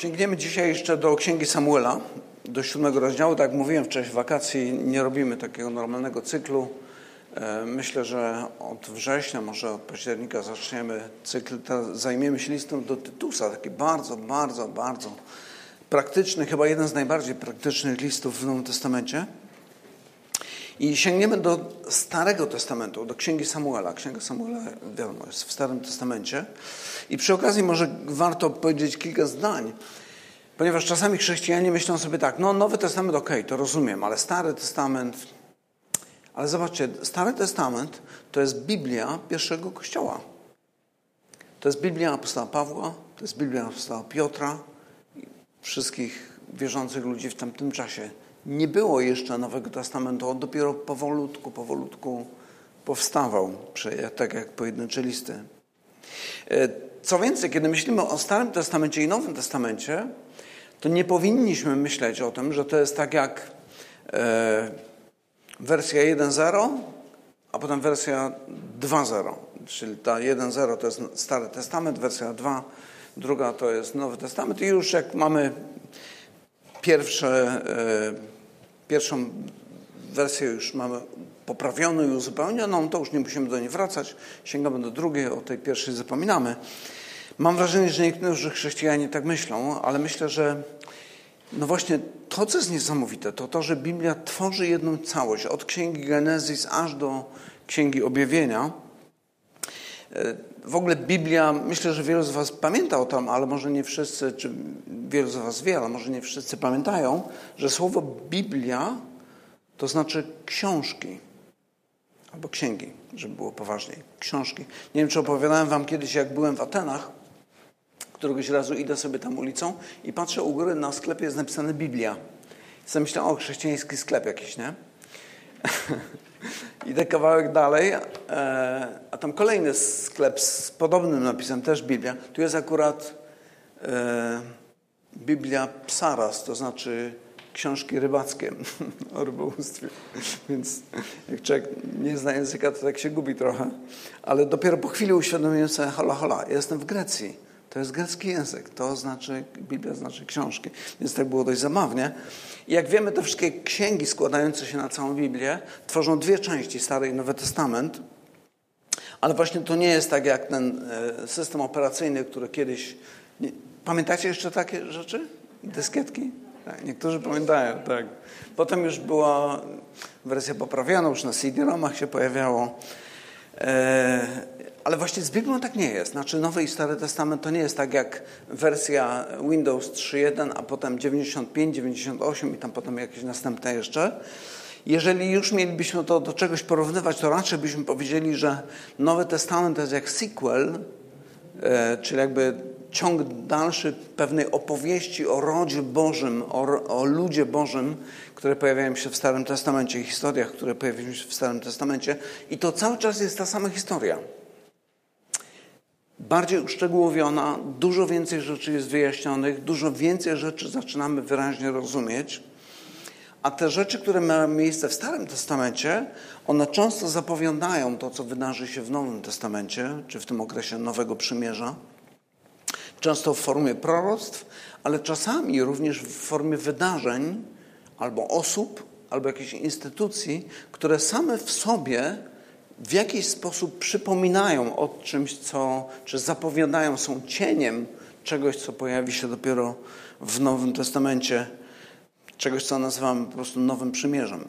Sięgniemy dzisiaj jeszcze do Księgi Samuela, do siódmego rozdziału. Tak jak mówiłem, w czasie wakacji nie robimy takiego normalnego cyklu. E, myślę, że od września, może od października zaczniemy cykl, zajmiemy się listą do Tytusa, taki bardzo, bardzo, bardzo praktyczny, chyba jeden z najbardziej praktycznych listów w Nowym Testamencie. I sięgniemy do Starego Testamentu, do Księgi Samuela. Księga Samuela, wiadomo, jest w Starym Testamencie. I przy okazji może warto powiedzieć kilka zdań, ponieważ czasami chrześcijanie myślą sobie tak, no Nowy Testament ok, to rozumiem, ale Stary Testament... Ale zobaczcie, Stary Testament to jest Biblia pierwszego Kościoła. To jest Biblia apostoła Pawła, to jest Biblia apostoła Piotra i wszystkich wierzących ludzi w tamtym czasie nie było jeszcze Nowego Testamentu, on dopiero powolutku, powolutku powstawał, tak jak pojedyncze listy. E, co więcej, kiedy myślimy o Starym Testamencie i Nowym Testamencie, to nie powinniśmy myśleć o tym, że to jest tak jak e, wersja 1.0, a potem wersja 2.0. Czyli ta 1.0 to jest Stary Testament, wersja 2, druga to jest Nowy Testament i już jak mamy pierwsze, e, pierwszą wersję już mamy poprawioną i uzupełnioną, to już nie musimy do niej wracać. Sięgamy do drugiej, o tej pierwszej zapominamy. Mam wrażenie, że niektórzy chrześcijanie tak myślą, ale myślę, że no właśnie to, co jest niesamowite, to to, że Biblia tworzy jedną całość, od Księgi Genezis aż do Księgi Objawienia. W ogóle Biblia, myślę, że wielu z Was pamięta o tym, ale może nie wszyscy, czy wielu z Was wie, ale może nie wszyscy pamiętają, że słowo Biblia to znaczy książki albo księgi, żeby było poważniej. Książki. Nie wiem, czy opowiadałem Wam kiedyś, jak byłem w Atenach. Któregoś razu idę sobie tam ulicą i patrzę u góry na sklepie jest napisane Biblia. I sobie myślę, o, chrześcijański sklep jakiś, nie? Idę kawałek dalej, e, a tam kolejny sklep z podobnym napisem, też Biblia. Tu jest akurat e, Biblia Psaras, to znaczy książki rybackie o rybołówstwie. Więc jak człowiek nie zna języka, to tak się gubi trochę. Ale dopiero po chwili uświadomiłem sobie, hola, hola, jestem w Grecji. To jest grecki język. To znaczy, Biblia znaczy książki. Więc tak było dość zabawnie. I jak wiemy, te wszystkie księgi składające się na całą Biblię tworzą dwie części, Stary i Nowy Testament. Ale właśnie to nie jest tak jak ten e, system operacyjny, który kiedyś... Pamiętacie jeszcze takie rzeczy? Dyskietki? Tak, niektórzy pamiętają, tak. Potem już była wersja poprawiona, już na CD-ROMach się pojawiało. E, ale właśnie z Biblią tak nie jest. Znaczy Nowy i Stary Testament to nie jest tak jak wersja Windows 3.1, a potem 95, 98 i tam potem jakieś następne jeszcze. Jeżeli już mielibyśmy to do czegoś porównywać, to raczej byśmy powiedzieli, że Nowy Testament to jest jak sequel, e, czyli jakby ciąg dalszy pewnej opowieści o rodzie Bożym, o, o ludzie Bożym, które pojawiają się w Starym Testamencie, historiach, które pojawiają się w Starym Testamencie. I to cały czas jest ta sama historia. Bardziej uszczegółowiona, dużo więcej rzeczy jest wyjaśnionych, dużo więcej rzeczy zaczynamy wyraźnie rozumieć. A te rzeczy, które mają miejsce w Starym Testamencie, one często zapowiadają to, co wydarzy się w Nowym Testamencie, czy w tym okresie Nowego Przymierza często w formie proroctw, ale czasami również w formie wydarzeń albo osób, albo jakichś instytucji, które same w sobie w jakiś sposób przypominają o czymś, co, czy zapowiadają, są cieniem czegoś, co pojawi się dopiero w Nowym Testamencie, czegoś, co nazywamy po prostu Nowym Przymierzem.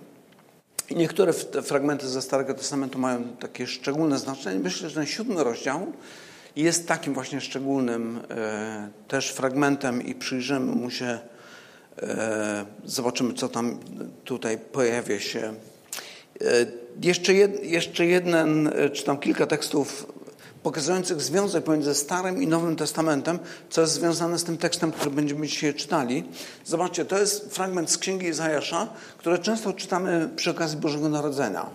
I niektóre fragmenty ze Starego Testamentu mają takie szczególne znaczenie. Myślę, że ten siódmy rozdział jest takim właśnie szczególnym e, też fragmentem i przyjrzymy mu się, e, zobaczymy, co tam tutaj pojawia się. E, jeszcze, jed, jeszcze jeden, e, czy tam kilka tekstów pokazujących związek pomiędzy Starym i Nowym Testamentem, co jest związane z tym tekstem, który będziemy dzisiaj czytali. Zobaczcie, to jest fragment z Księgi Izajasza, który często czytamy przy okazji Bożego Narodzenia.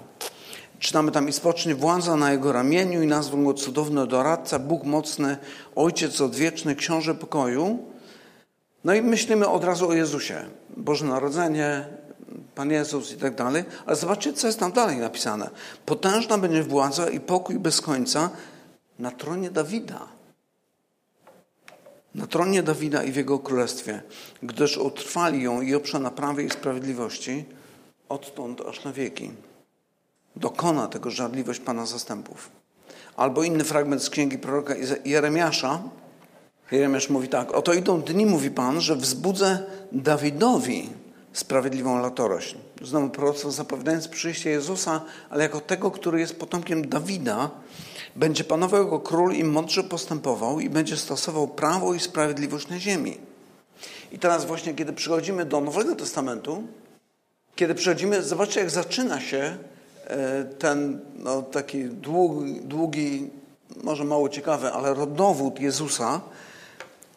Czytamy tam i spocznie władza na jego ramieniu i nazwą go cudowny doradca, Bóg mocny, Ojciec odwieczny, Książę pokoju. No i myślimy od razu o Jezusie. Boże Narodzenie, Pan Jezus i tak dalej. Ale zobaczcie, co jest tam dalej napisane. Potężna będzie władza i pokój bez końca na tronie Dawida. na tronie Dawida i w jego królestwie, gdyż utrwali ją i oprze na prawie i sprawiedliwości odtąd aż na wieki. Dokona tego żarliwość Pana zastępów. Albo inny fragment z księgi proroka Jeremiasza. Jeremiasz mówi tak: Oto idą dni, mówi Pan, że wzbudzę Dawidowi sprawiedliwą latorośl. Znowu proroctwo zapowiadając przyjście Jezusa, ale jako tego, który jest potomkiem Dawida, będzie panował jako król i mądrze postępował i będzie stosował prawo i sprawiedliwość na ziemi. I teraz właśnie, kiedy przychodzimy do Nowego Testamentu, kiedy przychodzimy, zobaczcie, jak zaczyna się e, ten no, taki długi, długi, może mało ciekawy, ale rodowód Jezusa.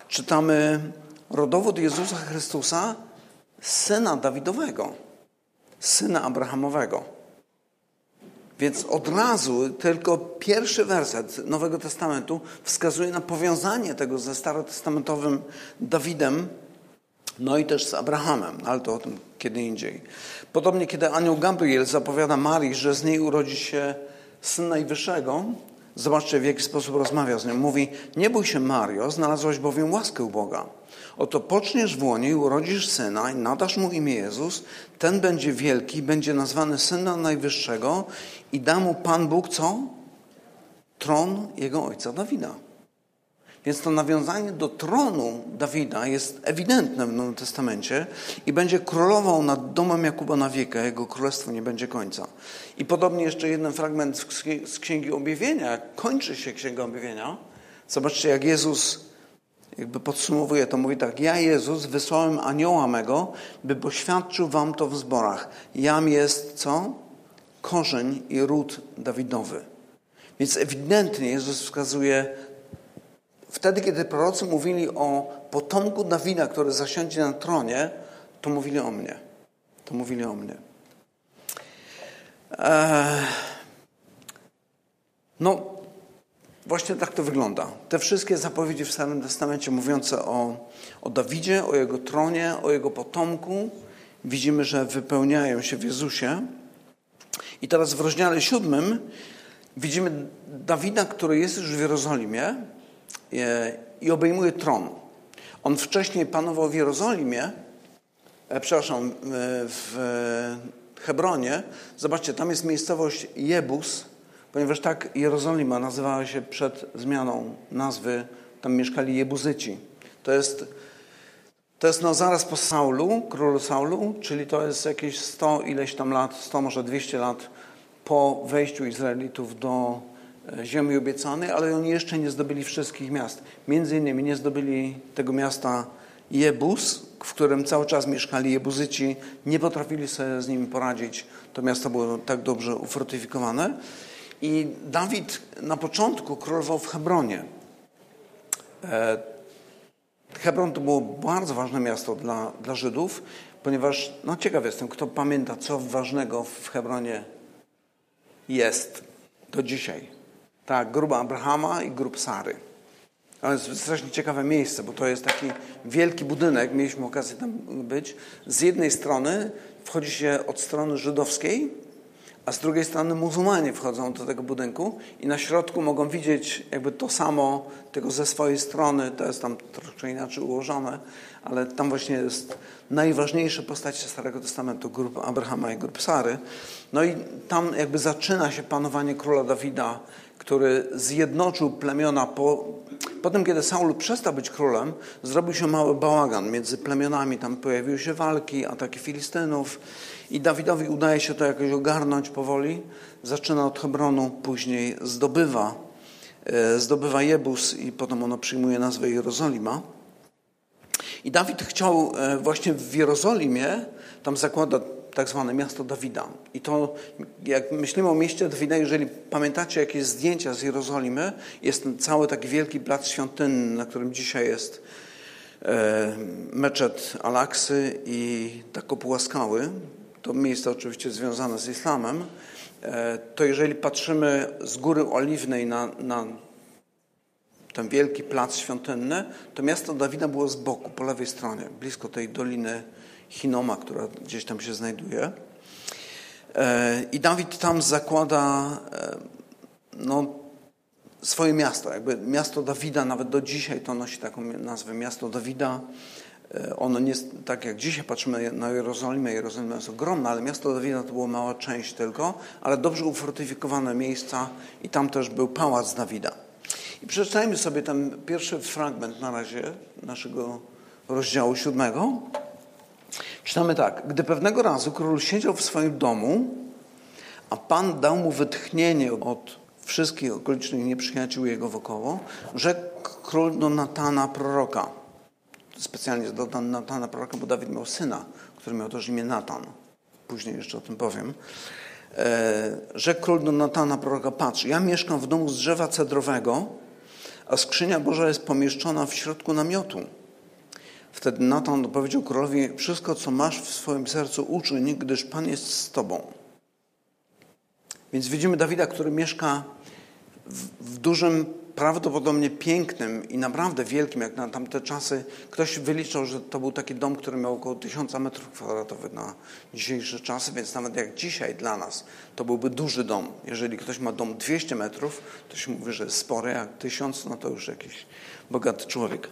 Czytamy rodowód Jezusa Chrystusa, syna Dawidowego, syna Abrahamowego. Więc od razu tylko pierwszy werset Nowego Testamentu wskazuje na powiązanie tego ze starotestamentowym Dawidem, no i też z Abrahamem, ale to o tym kiedy indziej. Podobnie, kiedy anioł Gabriel zapowiada Marii, że z niej urodzi się Syn Najwyższego, zobaczcie w jaki sposób rozmawia z nią. Mówi, nie bój się Mario, znalazłaś bowiem łaskę u Boga. Oto poczniesz w łonie i urodzisz syna i nadasz mu imię Jezus. Ten będzie wielki, będzie nazwany Synem Najwyższego i da mu Pan Bóg co? Tron jego ojca Dawida. Więc to nawiązanie do tronu Dawida jest ewidentne w Nowym Testamencie i będzie królował nad domem Jakuba na wieki, a jego królestwo nie będzie końca. I podobnie jeszcze jeden fragment z Księgi Objawienia, jak kończy się Księga Objawienia. Zobaczcie, jak Jezus jakby podsumowuje to, mówi tak, ja Jezus wysłałem anioła mego, by poświadczył wam to w zborach. Jam jest co? Korzeń i ród Dawidowy. Więc ewidentnie Jezus wskazuje, wtedy kiedy prorocy mówili o potomku Dawida, który zasiądzie na tronie, to mówili o mnie. To mówili o mnie. Eee, no, Właśnie tak to wygląda. Te wszystkie zapowiedzi w Starym Testamencie mówiące o, o Dawidzie, o jego tronie, o jego potomku, widzimy, że wypełniają się w Jezusie. I teraz w rozdziale siódmym widzimy Dawida, który jest już w Jerozolimie i obejmuje tron. On wcześniej panował w Jerozolimie, e, przepraszam, e, w Hebronie. Zobaczcie, tam jest miejscowość Jebus, ponieważ tak Jerozolima nazywała się przed zmianą nazwy, tam mieszkali Jebuzyci. To jest, to jest no zaraz po Saulu, królu Saulu, czyli to jest jakieś 100 ileś tam lat, 100 może 200 lat po wejściu Izraelitów do e, ziemi obiecanej, ale oni jeszcze nie zdobyli wszystkich miast. Między innymi nie zdobyli tego miasta Jebus, w którym cały czas mieszkali Jebuzyci, nie potrafili sobie z nimi poradzić. To miasto było tak dobrze ufortyfikowane. I Dawid na początku królował w Hebronie. E, Hebron to było bardzo ważne miasto dla, dla Żydów, ponieważ, no ciekaw jestem, kto pamięta, co ważnego w Hebronie jest do dzisiaj. Tak, grupa Abrahama i grup Sary. Ale jest strasznie ciekawe miejsce, bo to jest taki wielki budynek, mieliśmy okazję tam być. Z jednej strony wchodzi się od strony żydowskiej, a z drugiej strony muzułmanie wchodzą do tego budynku i na środku mogą widzieć jakby to samo, tylko ze swojej strony, to jest tam troszkę inaczej ułożone, ale tam właśnie jest najważniejsze postacie Starego Testamentu, grupa Abrahama i grup Sary. No i tam jakby zaczyna się panowanie króla Dawida, który zjednoczył plemiona po, po tym, kiedy Saul przestał być królem, zrobił się mały bałagan między plemionami, tam pojawiły się walki, ataki Filistynów i Dawidowi udaje się to jakoś ogarnąć powoli. Zaczyna od Hebronu, później zdobywa, e, zdobywa Jebus i potem ono przyjmuje nazwę Jerozolima. I Dawid chciał e, właśnie w Jerozolimie, tam zakłada tak zwane miasto Dawida. I to, jak myślimy o mieście Dawida, jeżeli pamiętacie jakieś zdjęcia z Jerozolimy, jest ten cały taki wielki plac świątynny, na którym dzisiaj jest e, meczet Alaksy i ta kopuła skały, to miejsce oczywiście związane z islamem, e, to jeżeli patrzymy z góry oliwnej na, na ten wielki plac świątynny, to miasto Dawida było z boku, po lewej stronie, blisko tej doliny Hinoma, która gdzieś tam się znajduje. E, I Dawid tam zakłada e, no, swoje miasto. Jakby miasto Dawida nawet do dzisiaj to nosi taką nazwę miasto Dawida. E, ono nie jest tak jak dzisiaj patrzymy na Jerozolimę. Jerozolima jest ogromna, ale miasto Dawida to była mała część tylko, ale dobrze ufortyfikowane miejsca i tam też był pałac Dawida. I przeczytajmy sobie ten pierwszy fragment na razie naszego rozdziału siódmego. Czytamy tak. Gdy pewnego razu król siedział w swoim domu, a Pan dał mu wytchnienie od wszystkich okolicznych nieprzyjaciół jego wokoło, rzekł król do Natana proroka. Specjalnie do Natana proroka, bo Dawid miał syna, który miał też imię Natan. Później jeszcze o tym powiem. E, rzekł król do Natana proroka, patrz, ja mieszkam w domu z drzewa cedrowego, a skrzynia Boża jest pomieszczona w środku namiotu. Wtedy Natan powiedział królowi, wszystko co masz w swoim sercu uczyń, gdyż Pan jest z tobą. Więc widzimy Dawida, który mieszka w, w dużym, prawdopodobnie pięknym i naprawdę wielkim, jak na tamte czasy. Ktoś wyliczał, że to był taki dom, który miał około tysiąca metrów kwadratowych na dzisiejsze czasy, więc nawet jak dzisiaj dla nas, to byłby duży dom. Jeżeli ktoś ma dom 200 metrów, to się mówi, że jest spory, jak tysiąc, no to już jakiś bogaty człowiek.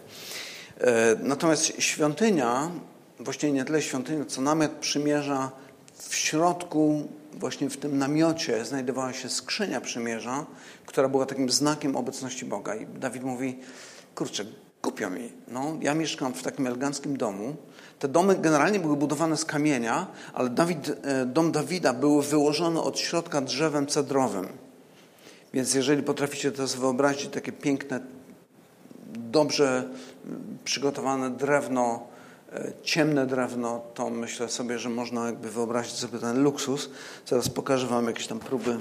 E, natomiast świątynia, właściwie nie tyle świątynia, co namiot przymierza w środku, właśnie w tym namiocie znajdowała się skrzynia przymierza, która była takim znakiem obecności Boga. I Dawid mówi, kurczę, głupio mi. No, ja mieszkam w takim eleganckim domu. Te domy generalnie były budowane z kamienia, ale Dawid, e, dom Dawida był wyłożony od środka drzewem cedrowym. Więc jeżeli potraficie sobie wyobrazić, takie piękne, dobrze przygotowane drewno, e, ciemne drewno, to myślę sobie, że można jakby wyobrazić sobie ten luksus. Zaraz pokażę Wam jakieś tam próby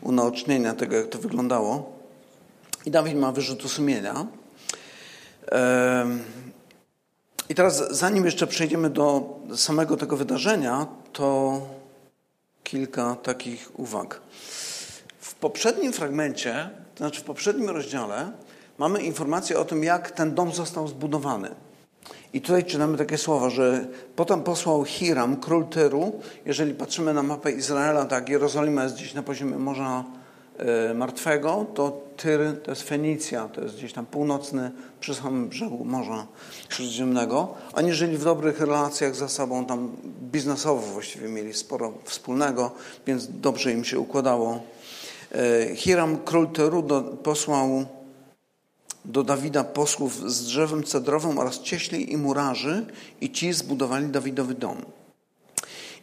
unaocznienia tego, jak to wyglądało. I Dawid ma wyrzutu sumienia. I teraz, zanim jeszcze przejdziemy do samego tego wydarzenia, to kilka takich uwag. W poprzednim fragmencie, to znaczy w poprzednim rozdziale, mamy informację o tym, jak ten dom został zbudowany. I tutaj czytamy takie słowa, że potem posłał Hiram, król Tyru. Jeżeli patrzymy na mapę Izraela, tak, Jerozolima jest gdzieś na poziomie Morza e, Martwego, to Tyr to jest Fenicja, to jest gdzieś tam północny, przy samym brzegu Morza Śródziemnego. Oni żyli w dobrych relacjach ze sobą, tam biznesowo właściwie mieli sporo wspólnego, więc dobrze im się układało. E, Hiram, król Tyru, posłał do Dawida posłów z drzewem cedrowym oraz cieśli i murarzy i ci zbudowali Dawidowy dom.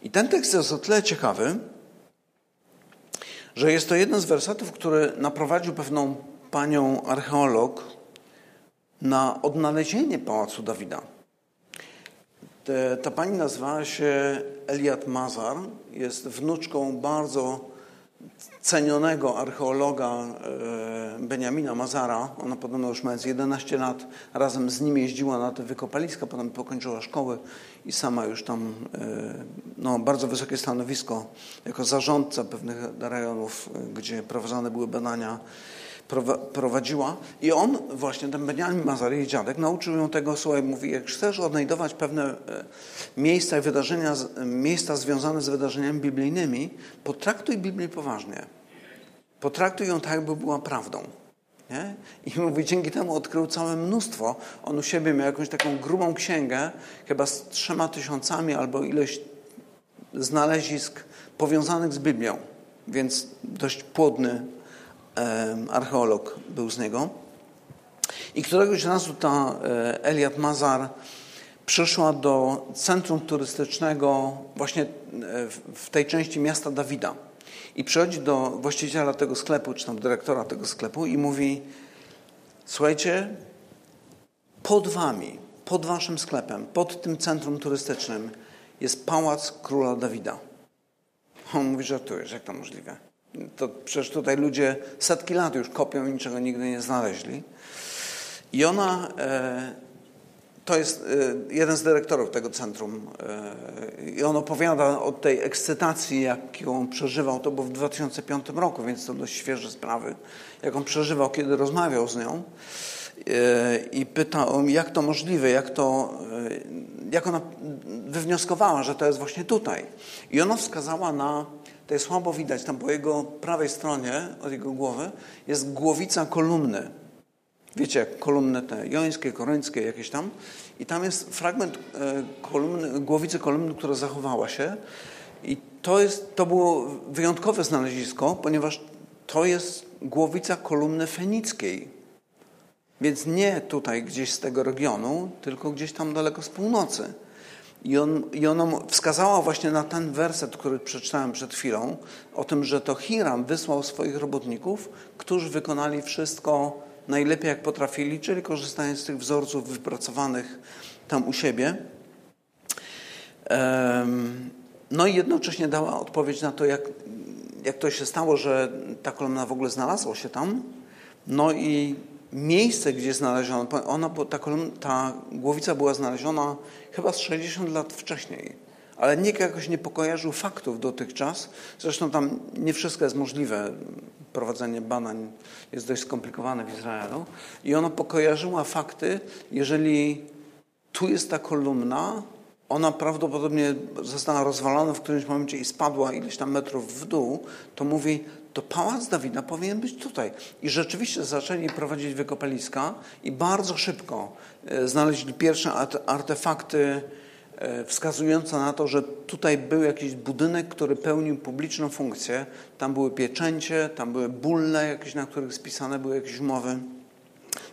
I ten tekst jest o tyle ciekawy, że jest to jeden z wersetów, który naprowadził pewną panią archeolog na odnalezienie pałacu Dawida. ta pani nazywała się Eliat Mazar, jest wnuczką bardzo cenionego archeologa e, Beniamina Mazara. Ona podobno już mając 11 lat razem z nim jeździła na te wykopaliska, potem pokończyła szkołę i sama już tam e, no, bardzo wysokie stanowisko jako zarządca pewnych rejonów, e, gdzie prowadzone były badania prowadziła. I on właśnie, ten Benjamin Mazar, jej dziadek, nauczył ją tego, słuchaj, mówi, jak chcesz odnajdować pewne e, miejsca i wydarzenia, miejsca związane z wydarzeniami biblijnymi, potraktuj Biblię poważnie. Potraktuj ją tak, jakby była prawdą. Nie? I mówi, dzięki temu odkrył całe mnóstwo. On u siebie miał jakąś taką grubą księgę, chyba z trzema tysiącami albo ileś znalezisk powiązanych z Biblią. Więc dość płodny archeolog był z niego. I któregoś razu ta e, Eliat Mazar przyszła do centrum turystycznego właśnie e, w tej części miasta Dawida. I przychodzi do właściciela tego sklepu, czy tam dyrektora tego sklepu i mówi słuchajcie, pod wami, pod waszym sklepem, pod tym centrum turystycznym jest pałac króla Dawida. On mówi, że to jest, jak to możliwe? To przecież tutaj ludzie setki lat już kopią i niczego nigdy nie znaleźli. I ona, e, to jest e, jeden z dyrektorów tego centrum, e, i on opowiada o tej ekscytacji, jaką przeżywał, to było w 2005 roku, więc to dość świeże sprawy, jaką przeżywał, kiedy rozmawiał z nią. i pytał, jak to możliwe, jak, to, jak ona wywnioskowała, że to jest właśnie tutaj. I ona wskazała na, to jest słabo widać, tam po jego prawej stronie od jego głowy jest głowica kolumny. Wiecie, jak kolumny te jońskie, koryńskie jakieś tam. I tam jest fragment kolumny, głowicy kolumny, która zachowała się. I to, jest, to było wyjątkowe znalezisko, ponieważ to jest głowica kolumny fenickiej. Więc nie tutaj gdzieś z tego regionu, tylko gdzieś tam daleko z północy. I, on, I ona wskazała właśnie na ten werset, który przeczytałem przed chwilą, o tym, że to Hiram wysłał swoich robotników, którzy wykonali wszystko najlepiej jak potrafili, czyli korzystając z tych wzorców wypracowanych tam u siebie. No i jednocześnie dała odpowiedź na to, jak, jak to się stało, że ta kolumna w ogóle znalazła się tam. No i miejsce, gdzie znaleziono, ona, ta, kolumna, ta głowica była znaleziona chyba z 60 lat wcześniej. Ale nikt jakoś nie pokojarzył faktów dotychczas. Zresztą tam nie wszystko jest możliwe. Prowadzenie badań jest dość skomplikowane w Izraelu. I ona pokojarzyła fakty, jeżeli tu jest ta kolumna, ona prawdopodobnie została rozwalona w którymś momencie i spadła ileś tam metrów w dół, to mówi, to pałac Dawida powinien być tutaj. I rzeczywiście zaczęli prowadzić wykopaliska i bardzo szybko e, znaleźli pierwsze artefakty e, wskazujące na to, że tutaj był jakiś budynek, który pełnił publiczną funkcję. Tam były pieczęcie, tam były bulle jakieś, na których spisane były jakieś umowy.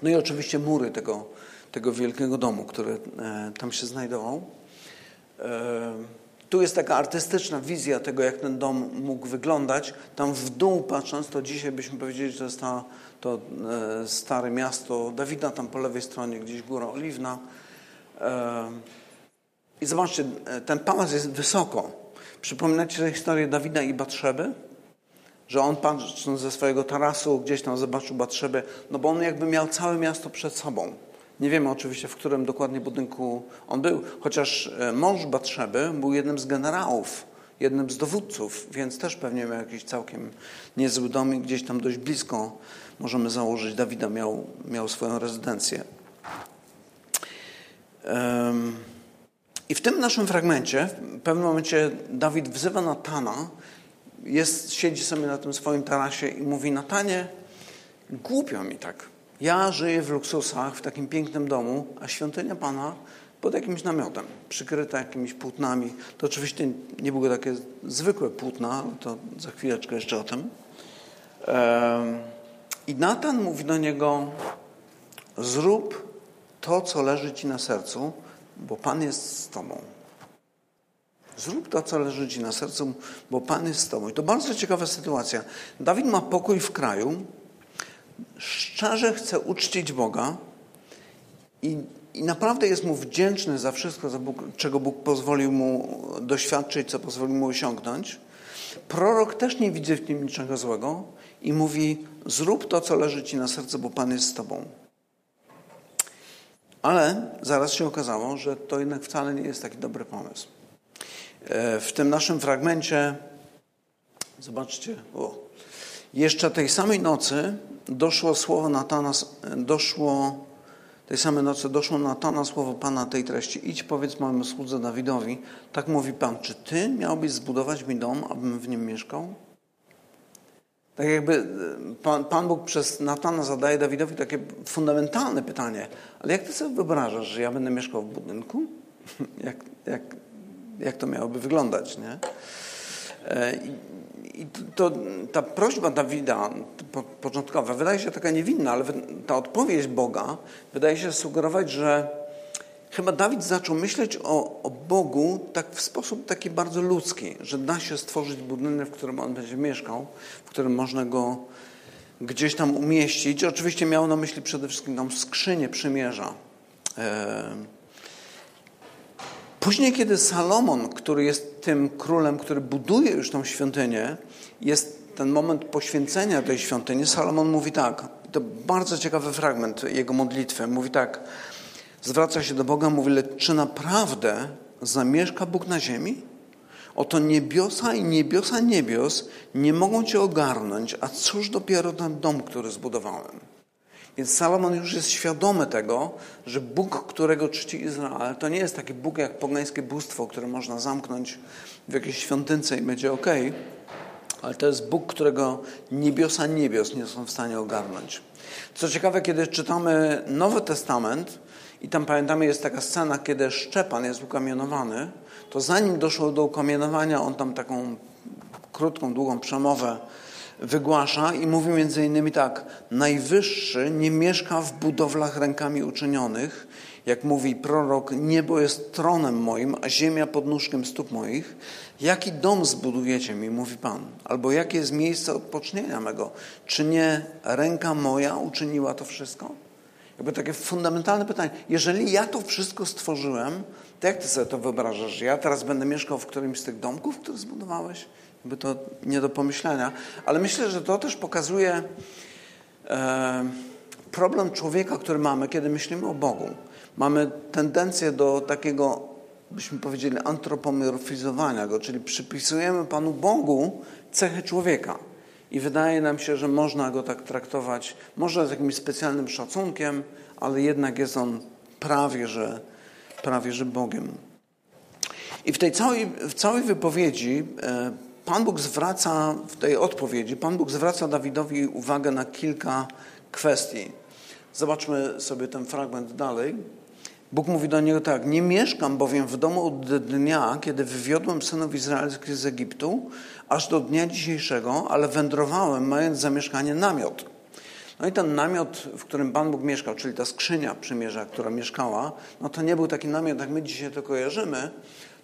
No i oczywiście mury tego, tego wielkiego domu, który e, tam się znajdował. Tu jest taka artystyczna wizja tego, jak ten dom mógł wyglądać. Tam w dół patrząc, to dzisiaj byśmy powiedzieli, że to jest ta, to e, stare miasto Dawida, tam po lewej stronie gdzieś Góra Oliwna. I zobaczcie, e, ten pałac jest wysoko. Przypominacie sobie historię Dawida i Batrzeby? Że on patrząc ze swojego tarasu gdzieś tam zobaczył Batrzebę, no bo on jakby miał całe miasto przed sobą. Nie wiemy oczywiście, w którym dokładnie budynku on był, chociaż e, mąż Batrzeby był jednym z generałów, jednym z dowódców, więc też pewnie miał jakiś całkiem niezły dom i gdzieś tam dość blisko, możemy założyć, Dawida miał, miał swoją rezydencję. I w tym naszym fragmencie, w pewnym momencie Dawid wzywa Natana, jest, siedzi sobie na tym swoim tarasie i mówi, Natanie, głupio mi tak. Ja żyję w luksusach, w takim pięknym domu, a świątynia Pana pod jakimś namiotem, przykryta jakimiś płótnami. To oczywiście nie były takie zwykłe płótna, to za chwileczkę jeszcze o tym. I Natan mówi do niego: Zrób to, co leży ci na sercu, bo Pan jest z Tobą. Zrób to, co leży ci na sercu, bo Pan jest z Tobą. I to bardzo ciekawa sytuacja. Dawid ma pokój w kraju, szczerze chce uczcić Boga i, i naprawdę jest mu wdzięczny za wszystko, za Bóg, czego Bóg pozwolił mu doświadczyć, co pozwolił mu osiągnąć. Prorok też nie widzi w tym niczego złego i mówi: Zrób to, co leży ci na sercu, bo Pan jest z Tobą. Ale zaraz się okazało, że to jednak wcale nie jest taki dobry pomysł. E, w tym naszym fragmencie, zobaczcie, o, jeszcze tej samej nocy doszło słowo Natana, doszło, tej samej nocy doszło Natana słowo Pana tej treści. Idź powiedz mojemu słudze Dawidowi, tak mówi Pan, czy Ty miałbyś zbudować mi dom, abym w nim mieszkał? Tak jakby e, Pan, Pan Bóg przez Natana zadaje Dawidowi takie fundamentalne pytanie, ale jak Ty sobie wyobrażasz, że ja będę mieszkał w budynku? jak, jak, jak to miałoby wyglądać, nie? I to, ta prośba Dawida początkowa wydaje się taka niewinna, ale ta odpowiedź Boga wydaje się sugerować, że chyba Dawid zaczął myśleć o, o Bogu tak w sposób taki bardzo ludzki, że da się stworzyć budynek, w którym on będzie mieszkał, w którym można go gdzieś tam umieścić. Oczywiście miał na myśli przede wszystkim tam skrzynię przymierza. Później, kiedy Salomon, który jest tym królem, który buduje już tą świątynię, jest ten moment poświęcenia tej świątyni, Salomon mówi tak, to bardzo ciekawy fragment jego modlitwy, mówi tak, zwraca się do Boga, mówi, lecz czy naprawdę zamieszka Bóg na ziemi? Oto niebiosa i niebiosa niebios nie mogą Cię ogarnąć, a cóż dopiero ten dom, który zbudowałem. Więc Salomon już jest świadomy tego, że Bóg, którego czci Izrael, to nie jest taki Bóg jak pogańskie bóstwo, które można zamknąć w jakiejś świątynce i będzie ok, ale to jest Bóg, którego niebiosa niebios nie są w stanie ogarnąć. Co ciekawe, kiedy czytamy Nowy Testament i tam pamiętamy jest taka scena, kiedy Szczepan jest ukamienowany, to zanim doszło do ukamienowania, on tam taką krótką, długą przemowę wygłasza i mówi między innymi tak: Najwyższy nie mieszka w budowlach rękami uczynionych, jak mówi prorok, niebo jest tronem moim, a ziemia pod nóżkiem stóp moich. Jaki dom zbudujecie mi, mówi Pan? Albo jakie jest miejsce odpocznienia mego? Czy nie ręka moja uczyniła to wszystko? Jakby takie fundamentalne pytanie. Jeżeli ja to wszystko stworzyłem, to jak ty sobie to wyobrażasz? Ja teraz będę mieszkał w którymś z tych domków, które zbudowałeś? Jakby to nie do pomyślenia. Ale myślę, że to też pokazuje e, problem człowieka, który mamy, kiedy myślimy o Bogu. Mamy tendencję do takiego, byśmy powiedzieli, antropomorfizowania go, czyli przypisujemy Panu Bogu cechy człowieka. I wydaje nam się, że można go tak traktować, może z jakimś specjalnym szacunkiem, ale jednak jest on prawie, że, prawie, że Bogiem. I w tej całej, w całej wypowiedzi e, Pan Bóg zwraca, w tej odpowiedzi, Pan Bóg zwraca Dawidowi uwagę na kilka kwestii. Zobaczmy sobie ten fragment dalej. Bóg mówi do niego tak: Nie mieszkam bowiem w domu od dnia, kiedy wywiodłem synów izraelskich z Egiptu, aż do dnia dzisiejszego, ale wędrowałem, mając zamieszkanie namiot. No i ten namiot, w którym Pan Bóg mieszkał, czyli ta skrzynia przymierza, która mieszkała, no to nie był taki namiot, jak my dzisiaj to kojarzymy.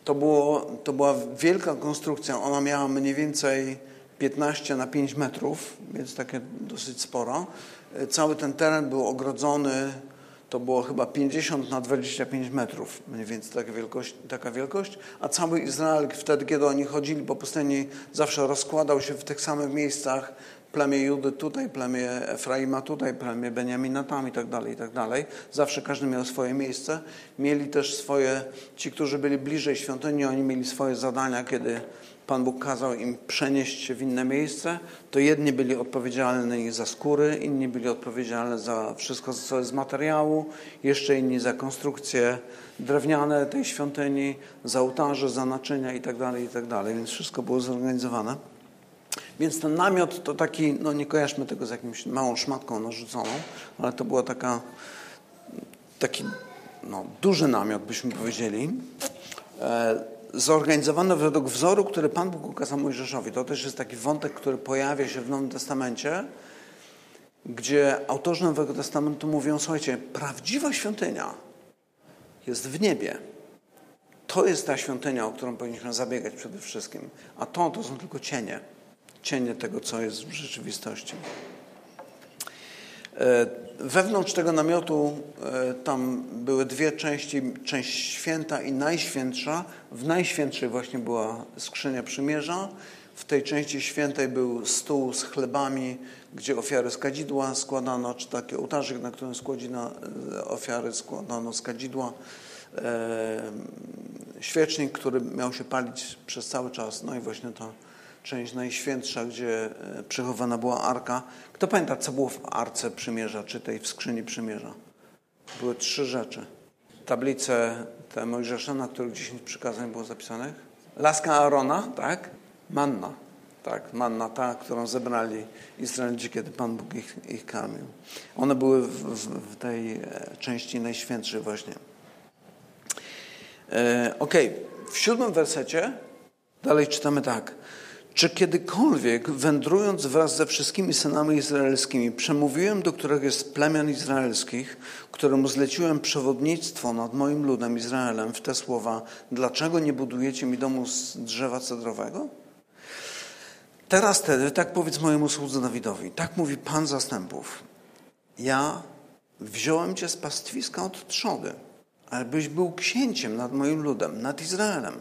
To, było, to była wielka konstrukcja. Ona miała mniej więcej 15 na 5 metrów, więc takie dosyć sporo. Cały ten teren był ogrodzony to było chyba 50 na 25 metrów, mniej więcej taka wielkość, taka wielkość, a cały Izrael wtedy, kiedy oni chodzili po pustyni, zawsze rozkładał się w tych samych miejscach, plemię Judy tutaj, plemię Efraima tutaj, plemię Beniamina tam i tak dalej, i tak dalej. Zawsze każdy miał swoje miejsce. Mieli też swoje, ci, którzy byli bliżej świątyni, oni mieli swoje zadania, kiedy Pan Bóg kazał im przenieść się w inne miejsce, to jedni byli odpowiedzialni za skóry, inni byli odpowiedzialni za wszystko, co jest z materiału, jeszcze inni za konstrukcje drewniane tej świątyni, za ołtarze, za naczynia itd., tak itd., tak więc wszystko było zorganizowane. Więc ten namiot to taki, no nie kojarzmy tego z jakimś małą szmatką narzuconą, ale to była taka, taki no, duży namiot, byśmy powiedzieli. E, zorganizowane według wzoru, który Pan Bóg ukazał Mojżeszowi. To też jest taki wątek, który pojawia się w Nowym Testamencie, gdzie autorzy Nowego Testamentu mówią, słuchajcie, prawdziwa świątynia jest w niebie. To jest ta świątynia, o którą powinniśmy zabiegać przede wszystkim. A to, to są tylko cienie. Cienie tego, co jest w rzeczywistości. E, wewnątrz tego namiotu e, tam były dwie części, część święta i najświętsza. W najświętszej właśnie była skrzynia przymierza. W tej części świętej był stół z chlebami, gdzie ofiary z składano, czy taki ołtarzyk, na którym składzino e, ofiary składano z kadzidła. Świecznik, który miał się palić przez cały czas. No i właśnie to część najświętsza, gdzie e, przechowana była arka. Kto pamięta, co było w arce przymierza, czy tej w skrzyni przymierza? Były trzy rzeczy. Tablice te Mojżesza, na których 10 przykazań było zapisanych. Laska Aarona, tak? Manna, tak? Manna ta, którą zebrali Izraelici, kiedy Pan Bóg ich, ich karmił. One były w, w, w tej e, części najświętszej właśnie. E, okay. w siódmym wersecie dalej czytamy tak. Czy kiedykolwiek, wędrując wraz ze wszystkimi synami izraelskimi, przemówiłem do któregoś z plemion izraelskich, któremu zleciłem przewodnictwo nad moim ludem Izraelem w te słowa: Dlaczego nie budujecie mi domu z drzewa cedrowego? Teraz tedy, tak powiedz mojemu słudze Dawidowi, tak mówi Pan zastępów. Ja wziąłem cię z pastwiska od trzody, ale byś był księciem nad moim ludem, nad Izraelem.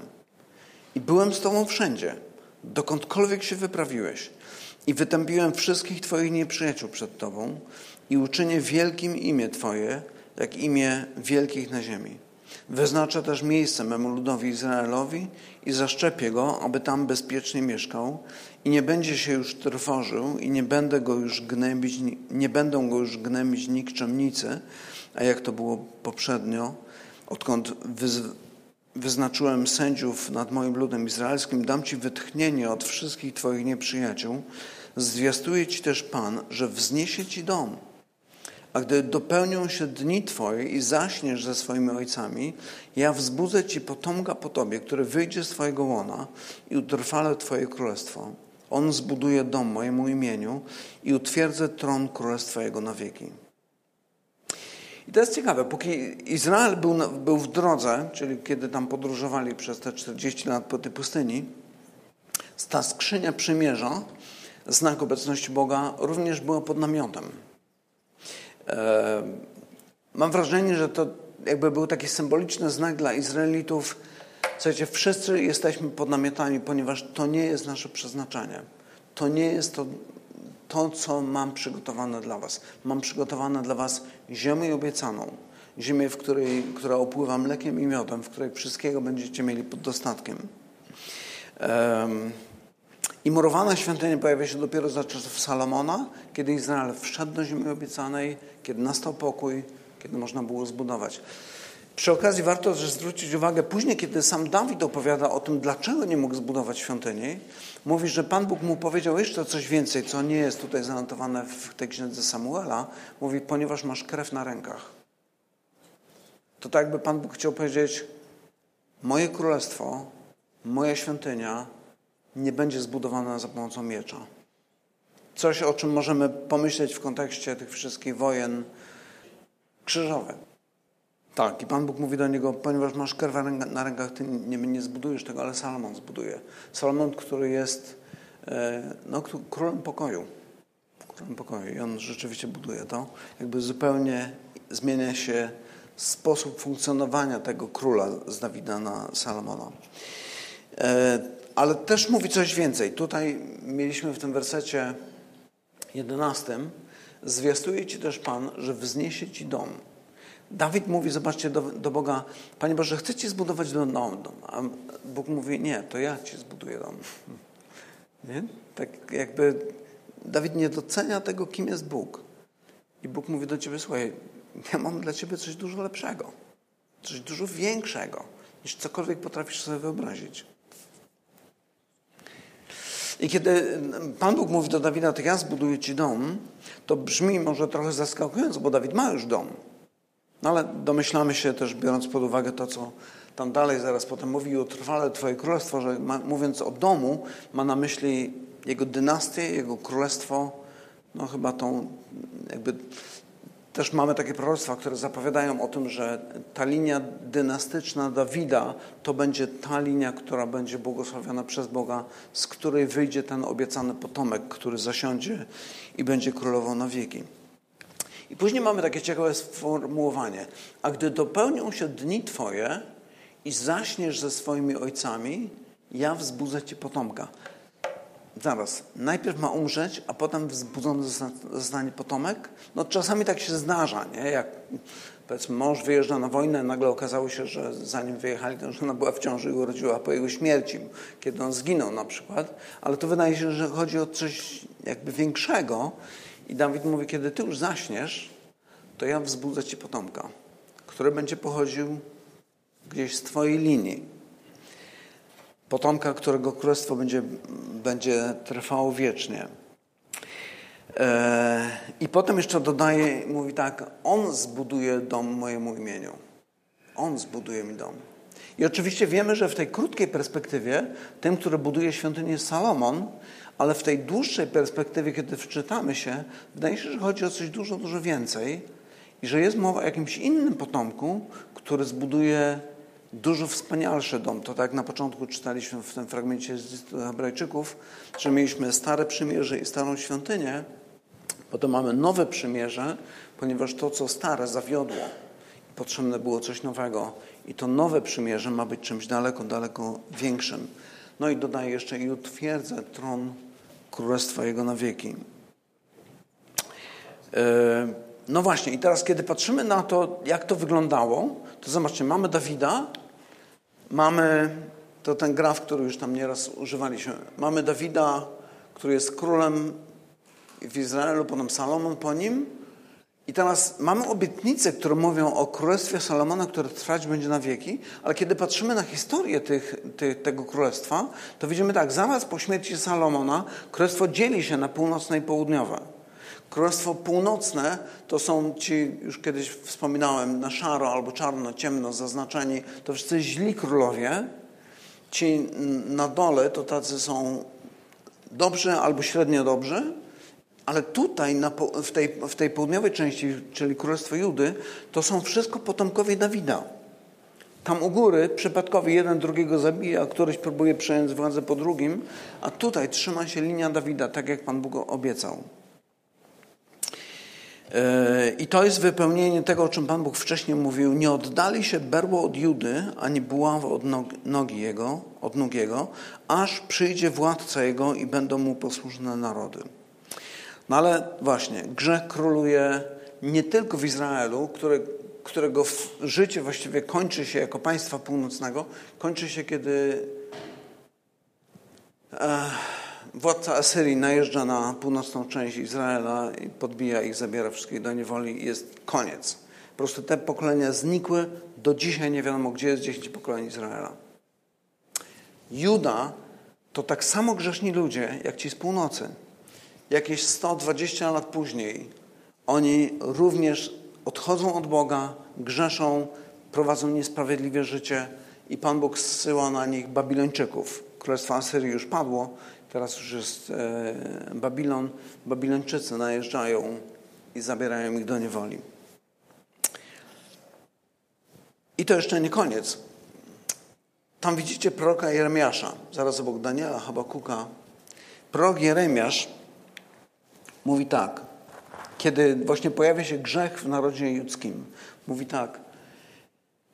I byłem z tobą wszędzie dokądkolwiek się wyprawiłeś i wytępiłem wszystkich Twoich nieprzyjaciół przed Tobą i uczynię wielkim imię Twoje, jak imię wielkich na ziemi. Wyznaczę też miejsce memu ludowi Izraelowi i zaszczepię go, aby tam bezpiecznie mieszkał i nie będzie się już trwożył i nie będę go już gnębić, nie będą go już gnębić nikczemnicy, a jak to było poprzednio, odkąd wyznaczyłem sędziów nad moim ludem izraelskim, dam Ci wytchnienie od wszystkich Twoich nieprzyjaciół. Zwiastuje Ci też Pan, że wzniesie Ci dom. A gdy dopełnią się dni Twoje i zaśniesz ze swoimi ojcami, ja wzbudzę Ci potomka po Tobie, który wyjdzie z Twojego łona i utrwalę Twoje królestwo. On zbuduje dom mojemu imieniu i utwierdzę tron królestwa Jego na wieki. I to jest ciekawe, póki Izrael był, był w drodze, czyli kiedy tam podróżowali przez te 40 lat po tej pustyni, ta skrzynia przymierza, znak obecności Boga, również była pod namiotem. E, mam wrażenie, że to jakby był taki symboliczny znak dla Izraelitów. Słuchajcie, wszyscy jesteśmy pod namiotami, ponieważ to nie jest nasze przeznaczenie. To nie jest to to, co mam przygotowane dla Was. Mam przygotowane dla Was ziemię obiecaną, ziemię, w której, która opływa mlekiem i miodem, w której wszystkiego będziecie mieli pod dostatkiem. Um, I murowana świątynia pojawia się dopiero za czasów Salomona, kiedy Izrael wszedł do ziemi obiecanej, kiedy nastał pokój, kiedy można było zbudować. Przy okazji warto też zwrócić uwagę, później, kiedy sam Dawid opowiada o tym, dlaczego nie mógł zbudować świątyni, mówi, że Pan Bóg mu powiedział jeszcze coś więcej, co nie jest tutaj zanotowane w tej księdze Samuela. Mówi, ponieważ masz krew na rękach. To tak jakby Pan Bóg chciał powiedzieć, moje królestwo, moja świątynia nie będzie zbudowana za pomocą miecza. Coś, o czym możemy pomyśleć w kontekście tych wszystkich wojen krzyżowych. Tak, i Pan Bóg mówi do niego, ponieważ masz krew na rękach, ty nie, nie zbudujesz tego, ale Salomon zbuduje. Salomon, który jest e, no, królem pokoju. Królem pokoju. I on rzeczywiście buduje to. Jakby zupełnie zmienia się sposób funkcjonowania tego króla z Dawida na Salomona. E, ale też mówi coś więcej. Tutaj mieliśmy w tym wersecie jedenastym zwiastuje Ci też Pan, że wzniesie Ci dom. Dawid mówi, zobaczcie do, do Boga, Panie Boże, chcę Ci zbudować dom, dom. A Bóg mówi, nie, to ja Ci zbuduję dom. Nie? Tak jakby Dawid nie docenia tego, kim jest Bóg. I Bóg mówi do Ciebie, słuchaj, ja mam dla Ciebie coś dużo lepszego. Coś dużo większego, niż cokolwiek potrafisz sobie wyobrazić. I kiedy Pan Bóg mówi do Dawida, to ja zbuduję Ci dom, to brzmi może trochę zaskakująco, bo Dawid ma już dom. No ale domyślamy się też, biorąc pod uwagę to, co tam dalej zaraz potem mówi o trwale Twoje królestwo, że ma, mówiąc o domu, ma na myśli jego dynastię, jego królestwo, no chyba tą jakby też mamy takie proroctwa, które zapowiadają o tym, że ta linia dynastyczna Dawida to będzie ta linia, która będzie błogosławiona przez Boga, z której wyjdzie ten obiecany potomek, który zasiądzie i będzie królował na wieki. I później mamy takie ciekawe sformułowanie. A gdy dopełnią się dni Twoje i zaśniesz ze swoimi ojcami, ja wzbudzę Ci potomka. Zaraz, najpierw ma umrzeć, a potem wzbudzony zostanie potomek? No czasami tak się zdarza, nie? Jak powiedzmy mąż wyjeżdża na wojnę, nagle okazało się, że zanim wyjechali, to żona była w ciąży i urodziła po jego śmierci, kiedy on zginął na przykład. Ale to wydaje się, że chodzi o coś jakby większego i Dawid mówi, kiedy ty już zaśniesz, to ja wzbudzę ci potomka, który będzie pochodził gdzieś z twojej linii. Potomka, którego królestwo będzie, będzie trwało wiecznie. E, I potem jeszcze dodaje, mówi tak, on zbuduje dom mojemu imieniu. On zbuduje mi dom. I oczywiście wiemy, że w tej krótkiej perspektywie tym, który buduje świątynię jest Salomon, ale w tej dłuższej perspektywie, kiedy wczytamy się, wydaje się, że chodzi o coś dużo, dużo więcej i że jest mowa o jakimś innym potomku, który zbuduje dużo wspanialszy dom. To tak na początku czytaliśmy w tym fragmencie z Hebrajczyków, że mieliśmy stare przymierze i starą świątynię, potem mamy nowe przymierze, ponieważ to, co stare, zawiodło. Potrzebne było coś nowego. I to nowe przymierze ma być czymś daleko, daleko większym. No i dodaje jeszcze i utwierdzę tron Królestwa Jego na wieki. E, no właśnie, i teraz kiedy patrzymy na to, jak to wyglądało, to zobaczcie, mamy Dawida, mamy, to ten graf, który już tam nieraz używaliśmy, mamy Dawida, który jest królem w Izraelu, potem Salomon po nim, i teraz mamy obietnice, które mówią o królestwie Salomona, które trwać będzie na wieki, ale kiedy patrzymy na historię tych, tego królestwa, to widzimy tak, zaraz po śmierci Salomona królestwo dzieli się na północne i południowe. Królestwo północne to są ci, już kiedyś wspominałem, na szaro albo czarno, ciemno zaznaczeni, to wszyscy źli królowie. Ci na dole to tacy są dobrzy albo średnio dobrzy, ale tutaj, na, w, tej, w tej południowej części, czyli Królestwo Judy, to są wszystko potomkowie Dawida. Tam u góry przypadkowi jeden drugiego zabija, a któryś próbuje przejąć władzę po drugim, a tutaj trzyma się linia Dawida, tak jak Pan Bóg obiecał. E, I to jest wypełnienie tego, o czym Pan Bóg wcześniej mówił. Nie oddali się berło od Judy, ani buława od nogi jego, od nóg jego, aż przyjdzie władca jego i będą mu posłuszne narody. No ale właśnie, grzech króluje nie tylko w Izraelu, które, którego życie właściwie kończy się jako państwa północnego, kończy się, kiedy e, władca Asyrii najeżdża na północną część Izraela i podbija ich, zabiera wszystkich do niewoli i jest koniec. Po prostu te pokolenia znikły, do dzisiaj nie wiadomo, gdzie jest dziesięć pokoleń Izraela. Juda to tak samo grzeszni ludzie, jak ci z północy jakieś 120 lat później oni również odchodzą od Boga, grzeszą, prowadzą niesprawiedliwe życie i Pan Bóg zsyła na nich Babilończyków. Królestwo Asyrii już padło, teraz już jest e, Babilon. Babilończycy najeżdżają i zabierają ich do niewoli. I to jeszcze nie koniec. Tam widzicie proroka Jeremiasza, zaraz obok Daniela, Habakuka. Prorok Jeremiasz mówi tak, kiedy właśnie pojawia się grzech w narodzie judzkim, mówi tak,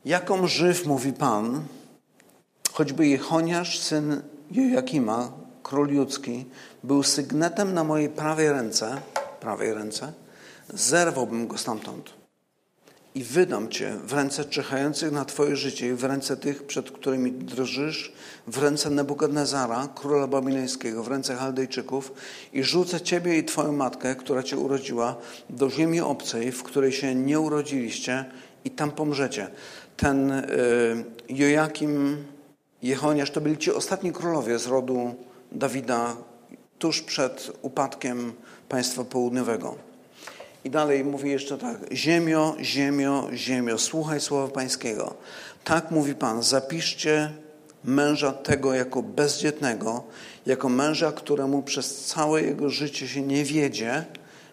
jaką żyw, mówi Pan, choćby Jechoniasz, syn Jojakima, król judzki, był sygnetem na mojej prawej ręce, prawej ręce, zerwałbym go stamtąd i wydam Cię w ręce czyhających na Twoje życie w ręce tych, przed którymi drżysz, w ręce Nebukadnezara, króla babilońskiego, w ręce Chaldejczyków i rzucę Ciebie i Twoją matkę, która Cię urodziła, do ziemi obcej, w której się nie urodziliście i tam pomrzecie. Ten y, Jojakim, Jehoniasz to byli ci ostatni królowie z rodu Dawida tuż przed upadkiem państwa południowego. I dalej mówi jeszcze tak: Ziemio, ziemio, ziemio, słuchaj słowa Pańskiego. Tak mówi Pan: zapiszcie męża tego jako bezdzietnego, jako męża, któremu przez całe jego życie się nie wiedzie,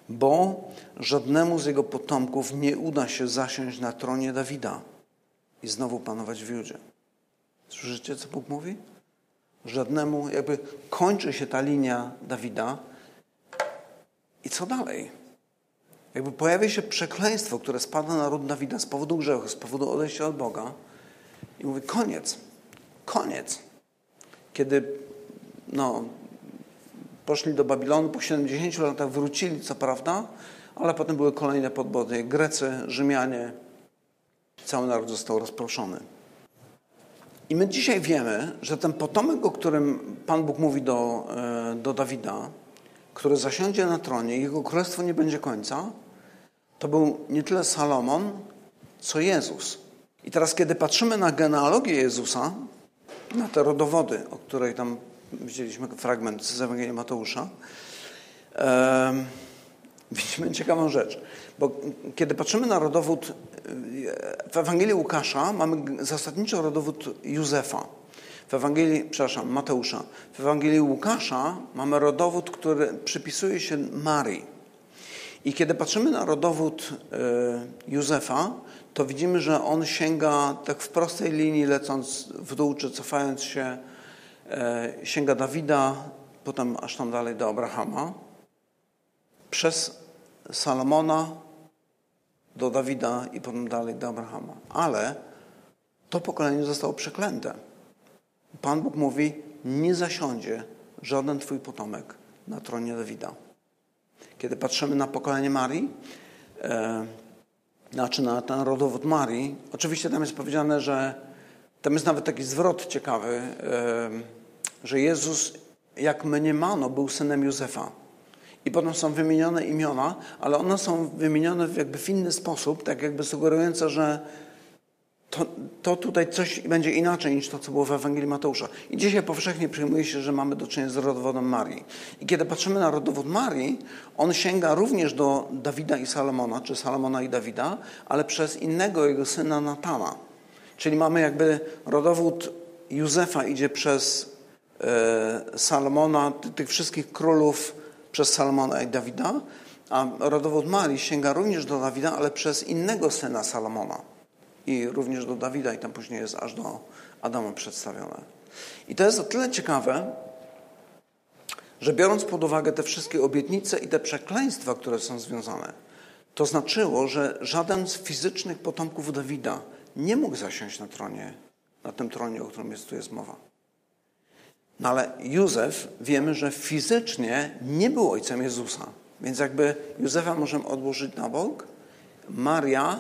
bo żadnemu z jego potomków nie uda się zasiąść na tronie Dawida i znowu panować w Judzie. Słyszycie, co Bóg mówi? Żadnemu, jakby kończy się ta linia Dawida i co dalej? Jakby pojawia się przekleństwo, które spada na ród Dawida z powodu grzechu, z powodu odejścia od Boga i mówi koniec, koniec. Kiedy no, poszli do Babilonu, po 70 latach wrócili, co prawda, ale potem były kolejne podbody. Grecy, Rzymianie, cały naród został rozproszony. I my dzisiaj wiemy, że ten potomek, o którym Pan Bóg mówi do, e, do Dawida, który zasiądzie na tronie jego królestwo nie będzie końca, to był nie tyle Salomon, co Jezus. I teraz, kiedy patrzymy na genealogię Jezusa, na te rodowody, o której tam widzieliśmy fragment z Ewangelii Mateusza, e, widzimy ciekawą rzecz. Bo kiedy patrzymy na rodowód w Ewangelii Łukasza, mamy zasadniczo rodowód Józefa. W Ewangelii, przepraszam, Mateusza. W Ewangelii Łukasza mamy rodowód, który przypisuje się Marii. I kiedy patrzymy na rodowód e, Józefa, to widzimy, że on sięga tak w prostej linii, lecąc w dół czy cofając się, e, sięga Dawida, potem aż tam dalej do Abrahama, przez Salomona do Dawida i potem dalej do Abrahama. Ale to pokolenie zostało przeklęte. Pan Bóg mówi, nie zasiądzie żaden twój potomek na tronie Dawida. Kiedy patrzymy na pokolenie Marii, e, znaczy na ten rodowód Marii, oczywiście tam jest powiedziane, że tam jest nawet taki zwrot ciekawy, że Jezus, jak mniemano, był synem Józefa. I potem są wymienione imiona, ale one są wymienione jakby w inny sposób, tak jakby sugerujące, że to, to tutaj coś będzie inaczej niż to, co było w Ewangelii Mateusza. I dzisiaj powszechnie przyjmuje się, że mamy do czynienia z rodowodem Marii. I kiedy patrzymy na rodowód Marii, on sięga również do Dawida i Salomona, czy Salomona i Dawida, ale przez innego jego syna Natana. Czyli mamy jakby rodowód Józefa idzie przez e, Salomona, tych wszystkich królów przez Salomona i Dawida, a rodowód Marii sięga również do Dawida, ale przez innego syna Salomona i również do Dawida i tam później jest aż do Adama przedstawione. I to jest o tyle ciekawe, że biorąc pod uwagę te wszystkie obietnice i te przekleństwa, które są związane, to znaczyło, że żaden z fizycznych potomków Dawida nie mógł zasiąść na tronie, na tym tronie, o którym jest, tu jest mowa. No ale Józef wiemy, że fizycznie nie był ojcem Jezusa. Więc jakby Józefa możemy odłożyć na bok. Maria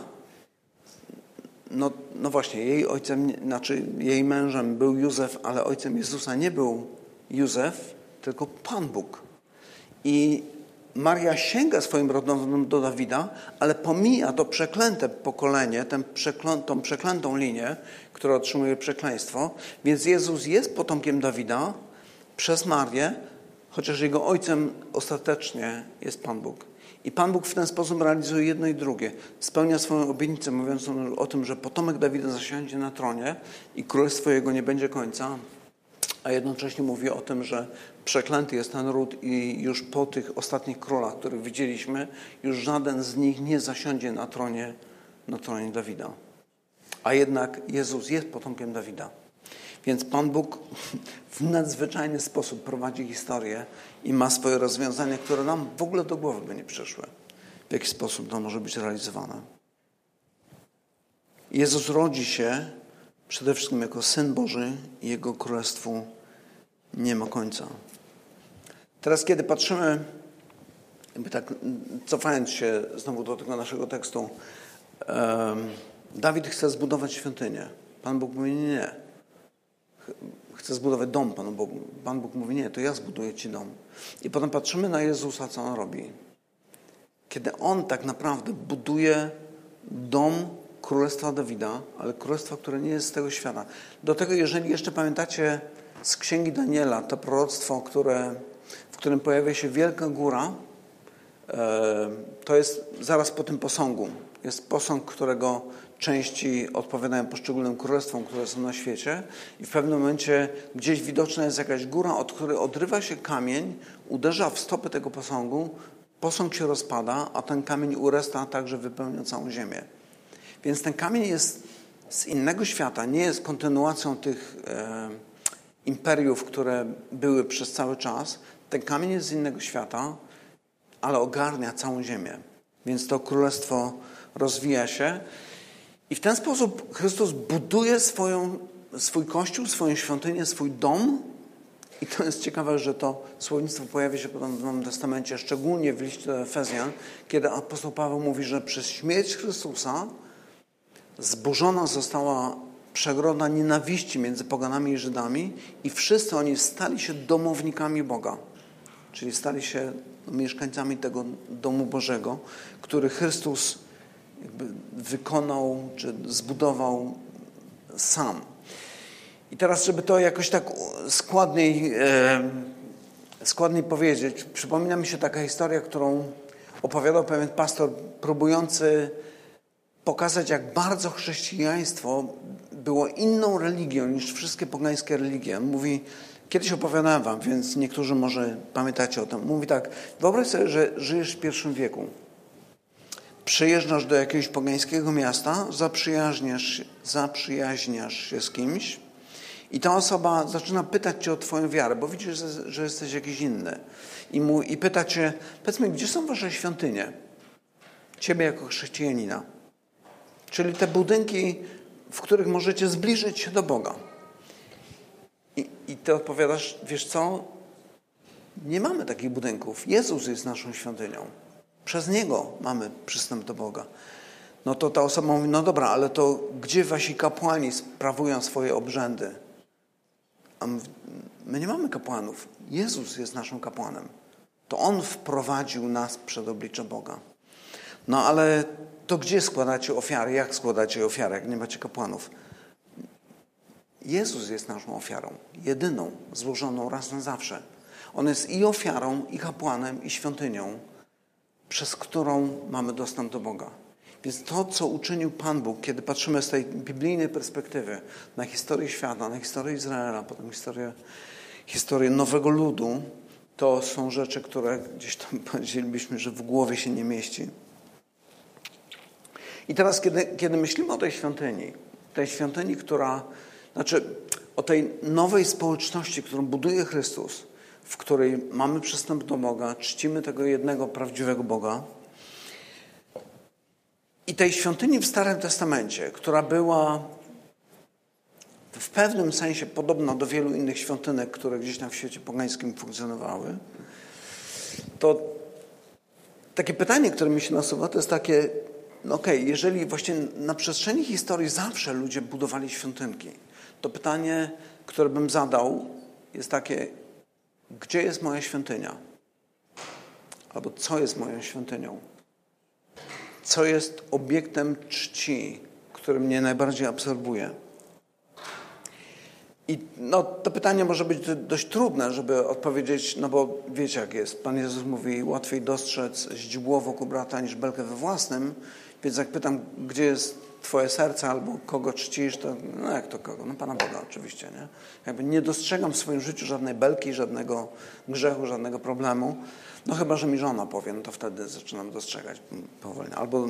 no, no właśnie, jej ojcem, znaczy jej mężem był Józef, ale ojcem Jezusa nie był Józef, tylko Pan Bóg. I Maria sięga swoim rodowodem do Dawida, ale pomija to przeklęte pokolenie, tę przeklą, tą przeklętą linię, która otrzymuje przekleństwo. Więc Jezus jest potomkiem Dawida przez Marię, chociaż jego ojcem ostatecznie jest Pan Bóg. I Pan Bóg w ten sposób realizuje jedno i drugie. Spełnia swoją obietnicę, mówiąc o tym, że potomek Dawida zasiądzie na tronie i królestwo jego nie będzie końca, a jednocześnie mówi o tym, że przeklęty jest ten ród i już po tych ostatnich królach, których widzieliśmy, już żaden z nich nie zasiądzie na tronie, na tronie Dawida. A jednak Jezus jest potomkiem Dawida. Więc Pan Bóg w nadzwyczajny sposób prowadzi historię i ma swoje rozwiązania, które nam w ogóle do głowy by nie przyszły. W jaki sposób to może być realizowane. Jezus rodzi się przede wszystkim jako Syn Boży i Jego Królestwu nie ma końca. Teraz, kiedy patrzymy, jakby tak cofając się znowu do tego naszego tekstu, Dawid chce zbudować świątynię. Pan Bóg mówi nie, nie chcę zbudować dom Panu Bogu. Pan Bóg mówi, nie, to ja zbuduję Ci dom. I potem patrzymy na Jezusa, co On robi. Kiedy On tak naprawdę buduje dom Królestwa Dawida, ale Królestwa, które nie jest z tego świata. Do tego, jeżeli jeszcze pamiętacie z Księgi Daniela, to proroctwo, które, w którym pojawia się wielka góra, e, to jest zaraz po tym posągu. Jest posąg, którego części odpowiadają poszczególnym królestwom, które są na świecie i w pewnym momencie gdzieś widoczna jest jakaś góra, od której odrywa się kamień, uderza w stopy tego posągu, posąg się rozpada, a ten kamień uresta także wypełnia całą ziemię. Więc ten kamień jest z innego świata, nie jest kontynuacją tych e, imperiów, które były przez cały czas. Ten kamień jest z innego świata, ale ogarnia całą ziemię. Więc to królestwo rozwija się i w ten sposób Chrystus buduje swoją, swój kościół, swoją świątynię, swój dom. I to jest ciekawe, że to słownictwo pojawia się potem w Nowym Testamencie, szczególnie w liście do Efezjan, kiedy apostoł Paweł mówi, że przez śmierć Chrystusa zburzona została przegroda nienawiści między poganami i Żydami i wszyscy oni stali się domownikami Boga. Czyli stali się mieszkańcami tego domu Bożego, który Chrystus jakby wykonał czy zbudował sam. I teraz, żeby to jakoś tak składniej, e, składniej powiedzieć, przypomina mi się taka historia, którą opowiadał pewien pastor, próbujący pokazać, jak bardzo chrześcijaństwo było inną religią niż wszystkie pogańskie religie. Mówi, kiedyś opowiadałem wam, więc niektórzy może pamiętacie o tym. Mówi tak, wyobraź sobie, że żyjesz w pierwszym wieku przyjeżdżasz do jakiegoś pogańskiego miasta, zaprzyjaźniasz, zaprzyjaźniasz się z kimś i ta osoba zaczyna pytać cię o twoją wiarę, bo widzisz, że, jesteś jakiś inny. I, mu, I pyta cię, powiedz mi, gdzie są wasze świątynie? Ciebie jako chrześcijanina. Czyli te budynki, w których możecie zbliżyć się do Boga. I, I ty odpowiadasz, wiesz co? Nie mamy takich budynków. Jezus jest naszą świątynią. Przez Niego mamy przystęp do Boga. no to ta osoba mówi, no dobra, ale to gdzie wasi kapłani sprawują swoje obrzędy? A my nie mamy kapłanów. Jezus jest naszym kapłanem. To On wprowadził nas przed oblicze Boga. No ale to gdzie składacie ofiary? Jak składacie ofiary, jak nie macie kapłanów? Jezus jest naszą ofiarą, jedyną, złożoną raz na zawsze. On jest i ofiarą, i kapłanem, i świątynią, przez którą mamy dostęp do Boga. Więc to, co uczynił Pan Bóg, kiedy patrzymy z tej biblijnej perspektywy na historię świata, na historię Izraela, potem historię, historię nowego ludu, to są rzeczy, które gdzieś tam powiedzielibyśmy, że w głowie się nie mieści. I teraz, kiedy, kiedy myślimy o tej świątyni, tej świątyni, która, znaczy o tej nowej społeczności, którą buduje Chrystus, w której mamy przystęp do Boga, czcimy tego jednego prawdziwego Boga, i tej świątyni w Starym Testamencie, która była w pewnym sensie podobna do wielu innych świątynek, które gdzieś tam w świecie pogańskim funkcjonowały, to takie pytanie, które mi się nasuwa, to jest takie, no okej, okay, jeżeli właśnie na przestrzeni historii zawsze ludzie budowali świątynki, to pytanie, które bym zadał, jest takie, gdzie jest moja świątynia? Albo co jest moją świątynią? Co jest obiektem czci, który mnie najbardziej absorbuje? I no, to pytanie może być dość trudne, żeby odpowiedzieć, no bo wiecie jak jest. Pan Jezus mówi, łatwiej dostrzec źdźbło wokół brata niż belkę we własnym, więc jak pytam, gdzie jest twoje serce albo kogo czcisz, to no jak to kogo? No Pana Boga oczywiście, nie? Jakby nie dostrzegam w swoim życiu żadnej belki, żadnego grzechu, żadnego problemu. No chyba, że mi żona powie, no to wtedy zaczynam dostrzegać powoli. Albo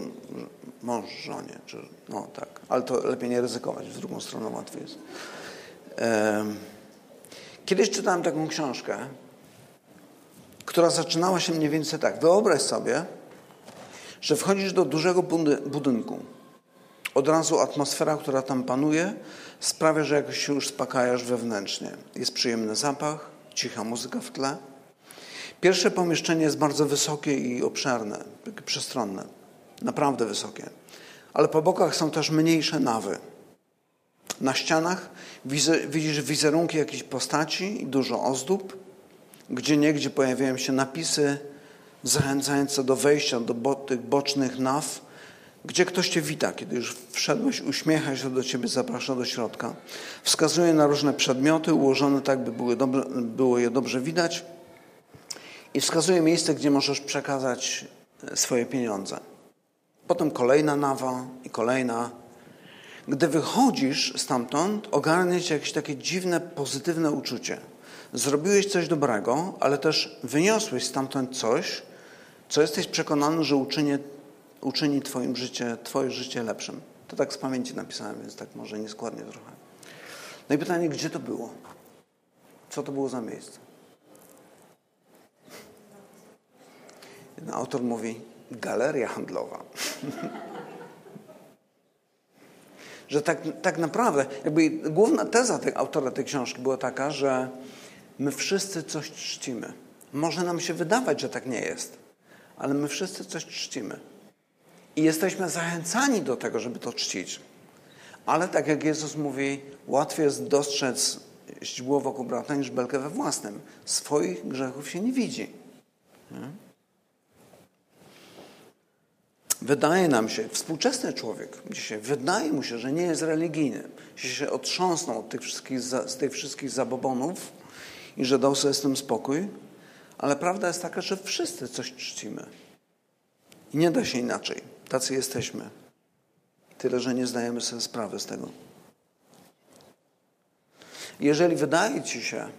mąż żonie, czy no tak. Ale to lepiej nie ryzykować, w drugą stronę łatwiej jest. Kiedyś czytałem taką książkę, która zaczynała się mniej więcej tak. Wyobraź sobie, że wchodzisz do dużego budynku. Od razu atmosfera, która tam panuje, sprawia, że jakoś się już uspokajasz wewnętrznie. Jest przyjemny zapach, cicha muzyka w tle. Pierwsze pomieszczenie jest bardzo wysokie i obszerne, przestronne. Naprawdę wysokie. Ale po bokach są też mniejsze nawy. Na ścianach widzisz wizerunki jakichś postaci i dużo ozdób. Gdzie niegdzie pojawiają się napisy zachęcające do wejścia do bo tych bocznych naw, gdzie ktoś cię wita, kiedy już wszedłeś, uśmiecha się do ciebie, zaprasza do środka. Wskazuje na różne przedmioty ułożone tak, by były dobre, było je dobrze widać i wskazuje miejsce, gdzie możesz przekazać swoje pieniądze. Potem kolejna nawa i kolejna gdy wychodzisz stamtąd, ogarnie cię jakieś takie dziwne, pozytywne uczucie. Zrobiłeś coś dobrego, ale też wyniosłeś stamtąd coś, co jesteś przekonany, że uczyni, uczyni twoim życie, twoje życie lepszym. To tak z pamięci napisałem, więc tak może nieskładnie trochę. No i pytanie, gdzie to było? Co to było za miejsce? Jeden autor mówi, galeria handlowa. że tak, tak naprawdę, jakby główna teza tej, autora tej książki była taka, że my wszyscy coś czcimy. Może nam się wydawać, że tak nie jest, ale my wszyscy coś czcimy. I jesteśmy zachęcani do tego, żeby to czcić. Ale tak jak Jezus mówi, łatwiej jest dostrzec źdźbło wokół brata niż belkę we własnym. Swoich grzechów się nie widzi. Nie? Wydaje nam się, współczesny człowiek dzisiaj, wydaje mu się, że nie jest religijny, że się otrząsnął od tych wszystkich, z tych wszystkich zabobonów i że dał sobie z tym spokój, ale prawda jest taka, że wszyscy coś czcimy. I nie da się inaczej. Tacy jesteśmy. Tyle, że nie zdajemy sobie sprawy z tego. Jeżeli wydaje ci się,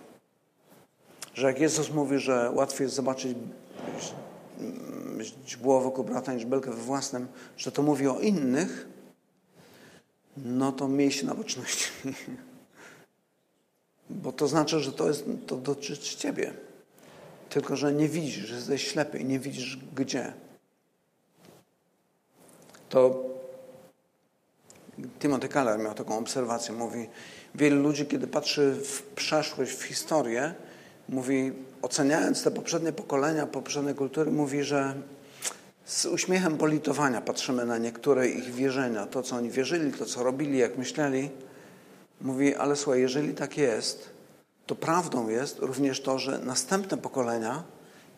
że jak Jezus mówi, że łatwiej jest zobaczyć źdźbło wokół brata niż belkę we własnym, że to mówi o innych, no to miej się na boczności. Bo to znaczy, że to, jest, to dotyczy ciebie. Tylko, że nie widzisz, że jesteś ślepy i nie widzisz gdzie. To Timothy Keller miał taką obserwację. Mówi, wielu ludzi, kiedy patrzy w przeszłość, w historię, mówi, oceniając te poprzednie pokolenia, poprzednie kultury, mówi, że z uśmiechem politowania patrzymy na niektóre ich wierzenia, to co oni wierzyli, to co robili, jak myśleli. Mówi, ale słuchaj, jeżeli tak jest, to prawdą jest również to, że następne pokolenia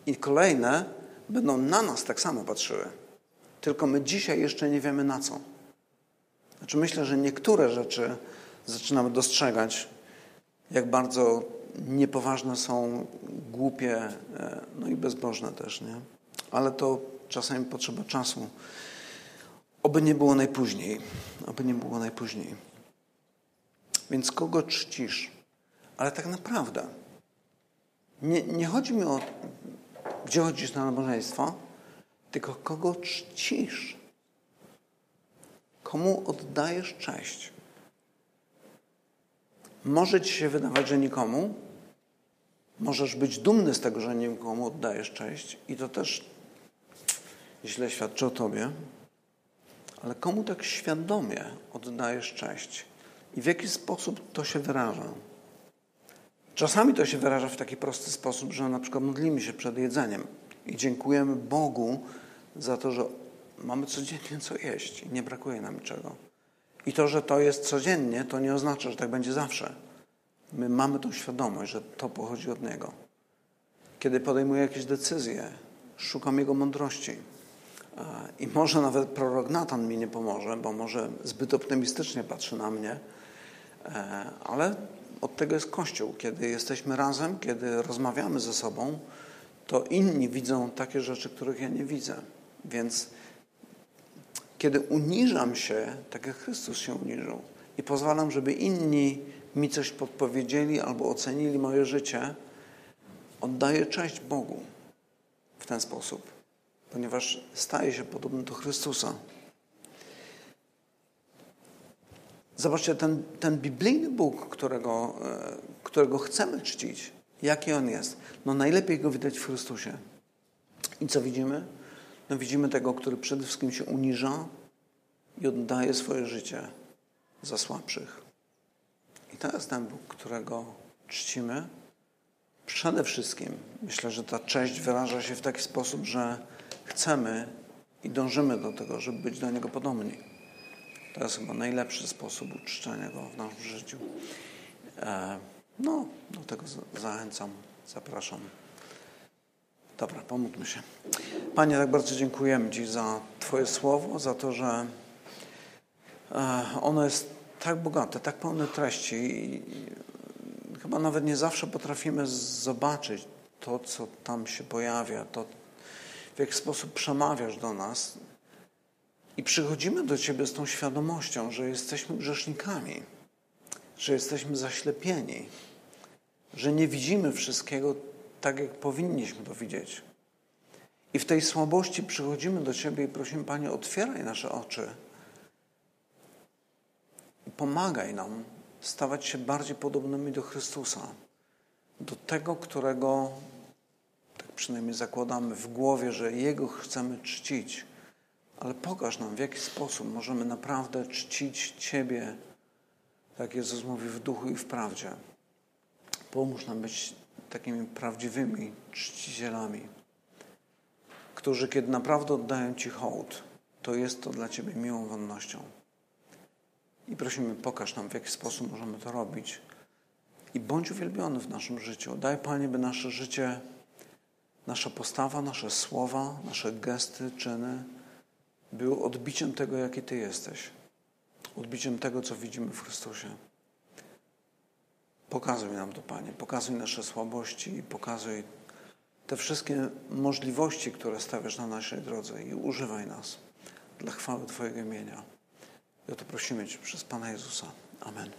i kolejne będą na nas tak samo patrzyły. Tylko my dzisiaj jeszcze nie wiemy na co. Znaczy myślę, że niektóre rzeczy zaczynamy dostrzegać, jak bardzo niepoważne są, głupie, e, no i bezbożne też, nie? Ale to czasami potrzeba czasu. Oby nie było najpóźniej. Oby nie było najpóźniej. Więc kogo czcisz? Ale tak naprawdę nie, nie chodzi mi o, gdzie chodzisz na nabożeństwo, tylko kogo czcisz. Komu oddajesz cześć. Może ci się wydawać, że nikomu. Możesz być dumny z tego, że nikomu oddajesz cześć i to też źle świadczy o tobie. Ale komu tak świadomie oddajesz cześć? I w jaki sposób to się wyraża? Czasami to się wyraża w taki prosty sposób, że na przykład modlimy się przed jedzeniem i dziękujemy Bogu za to, że mamy codziennie co jeść i nie brakuje nam niczego. I to, że to jest codziennie, to nie oznacza, że tak będzie zawsze. My mamy tą świadomość, że to pochodzi od Niego. Kiedy podejmuję jakieś decyzje, szukam Jego mądrości. I może nawet prorok Natan mi nie pomoże, bo może zbyt optymistycznie patrzy na mnie, e, ale od tego jest Kościół. Kiedy jesteśmy razem, kiedy rozmawiamy ze sobą, to inni widzą takie rzeczy, których ja nie widzę. Więc kiedy uniżam się, tak jak Chrystus się uniżył, i pozwalam, żeby inni mi coś podpowiedzieli albo ocenili moje życie, oddaję cześć Bogu w ten sposób, ponieważ staję się podobny do Chrystusa. Zobaczcie, ten, ten biblijny Bóg, którego, e, którego chcemy czcić, jaki On jest. No najlepiej Go widać w Chrystusie. I co widzimy? No widzimy tego, który przede wszystkim się uniża i oddaje swoje życie za słabszych. I to jest ten Bóg, którego czcimy. Przede wszystkim myślę, że ta cześć wyraża się w taki sposób, że chcemy i dążymy do tego, żeby być do Niego podobni. To jest chyba najlepszy sposób uczczenia Go w naszym życiu. E, no, do tego zachęcam, zapraszam. Dobra, pomódlmy się. Panie, tak bardzo dziękujemy Ci za Twoje słowo, za to, że e, ono jest tak bogate, tak pełne treści i chyba nawet nie zawsze potrafimy zobaczyć to, co tam się pojawia, to w jaki sposób przemawiasz do nas. I przychodzimy do Ciebie z tą świadomością, że jesteśmy grzesznikami, że jesteśmy zaślepieni, że nie widzimy wszystkiego tak, jak powinniśmy to widzieć. I w tej słabości przychodzimy do Ciebie i prosimy, Panie, otwieraj nasze oczy. Pomagaj nam stawać się bardziej podobnymi do Chrystusa, do tego, którego, tak przynajmniej zakładamy w głowie, że Jego chcemy czcić ale pokaż nam, w jaki sposób możemy naprawdę czcić Ciebie, jak Jezus mówi, w duchu i w prawdzie. Pomóż nam być takimi prawdziwymi czcicielami, którzy, kiedy naprawdę oddają Ci hołd, to jest to dla Ciebie miłą wonnością. I prosimy, pokaż nam, w jaki sposób możemy to robić. I bądź uwielbiony w naszym życiu. Daj, Panie, by nasze życie, nasza postawa, nasze słowa, nasze gesty, czyny, był odbiciem tego, jaki Ty jesteś. Odbiciem tego, co widzimy w Chrystusie. Pokazuj nam to, Panie. Pokazuj nasze słabości i pokazuj te wszystkie możliwości, które stawiasz na naszej drodze i używaj nas dla chwały Twojego imienia. I o to prosimy Cię przez Pana Jezusa. Amen.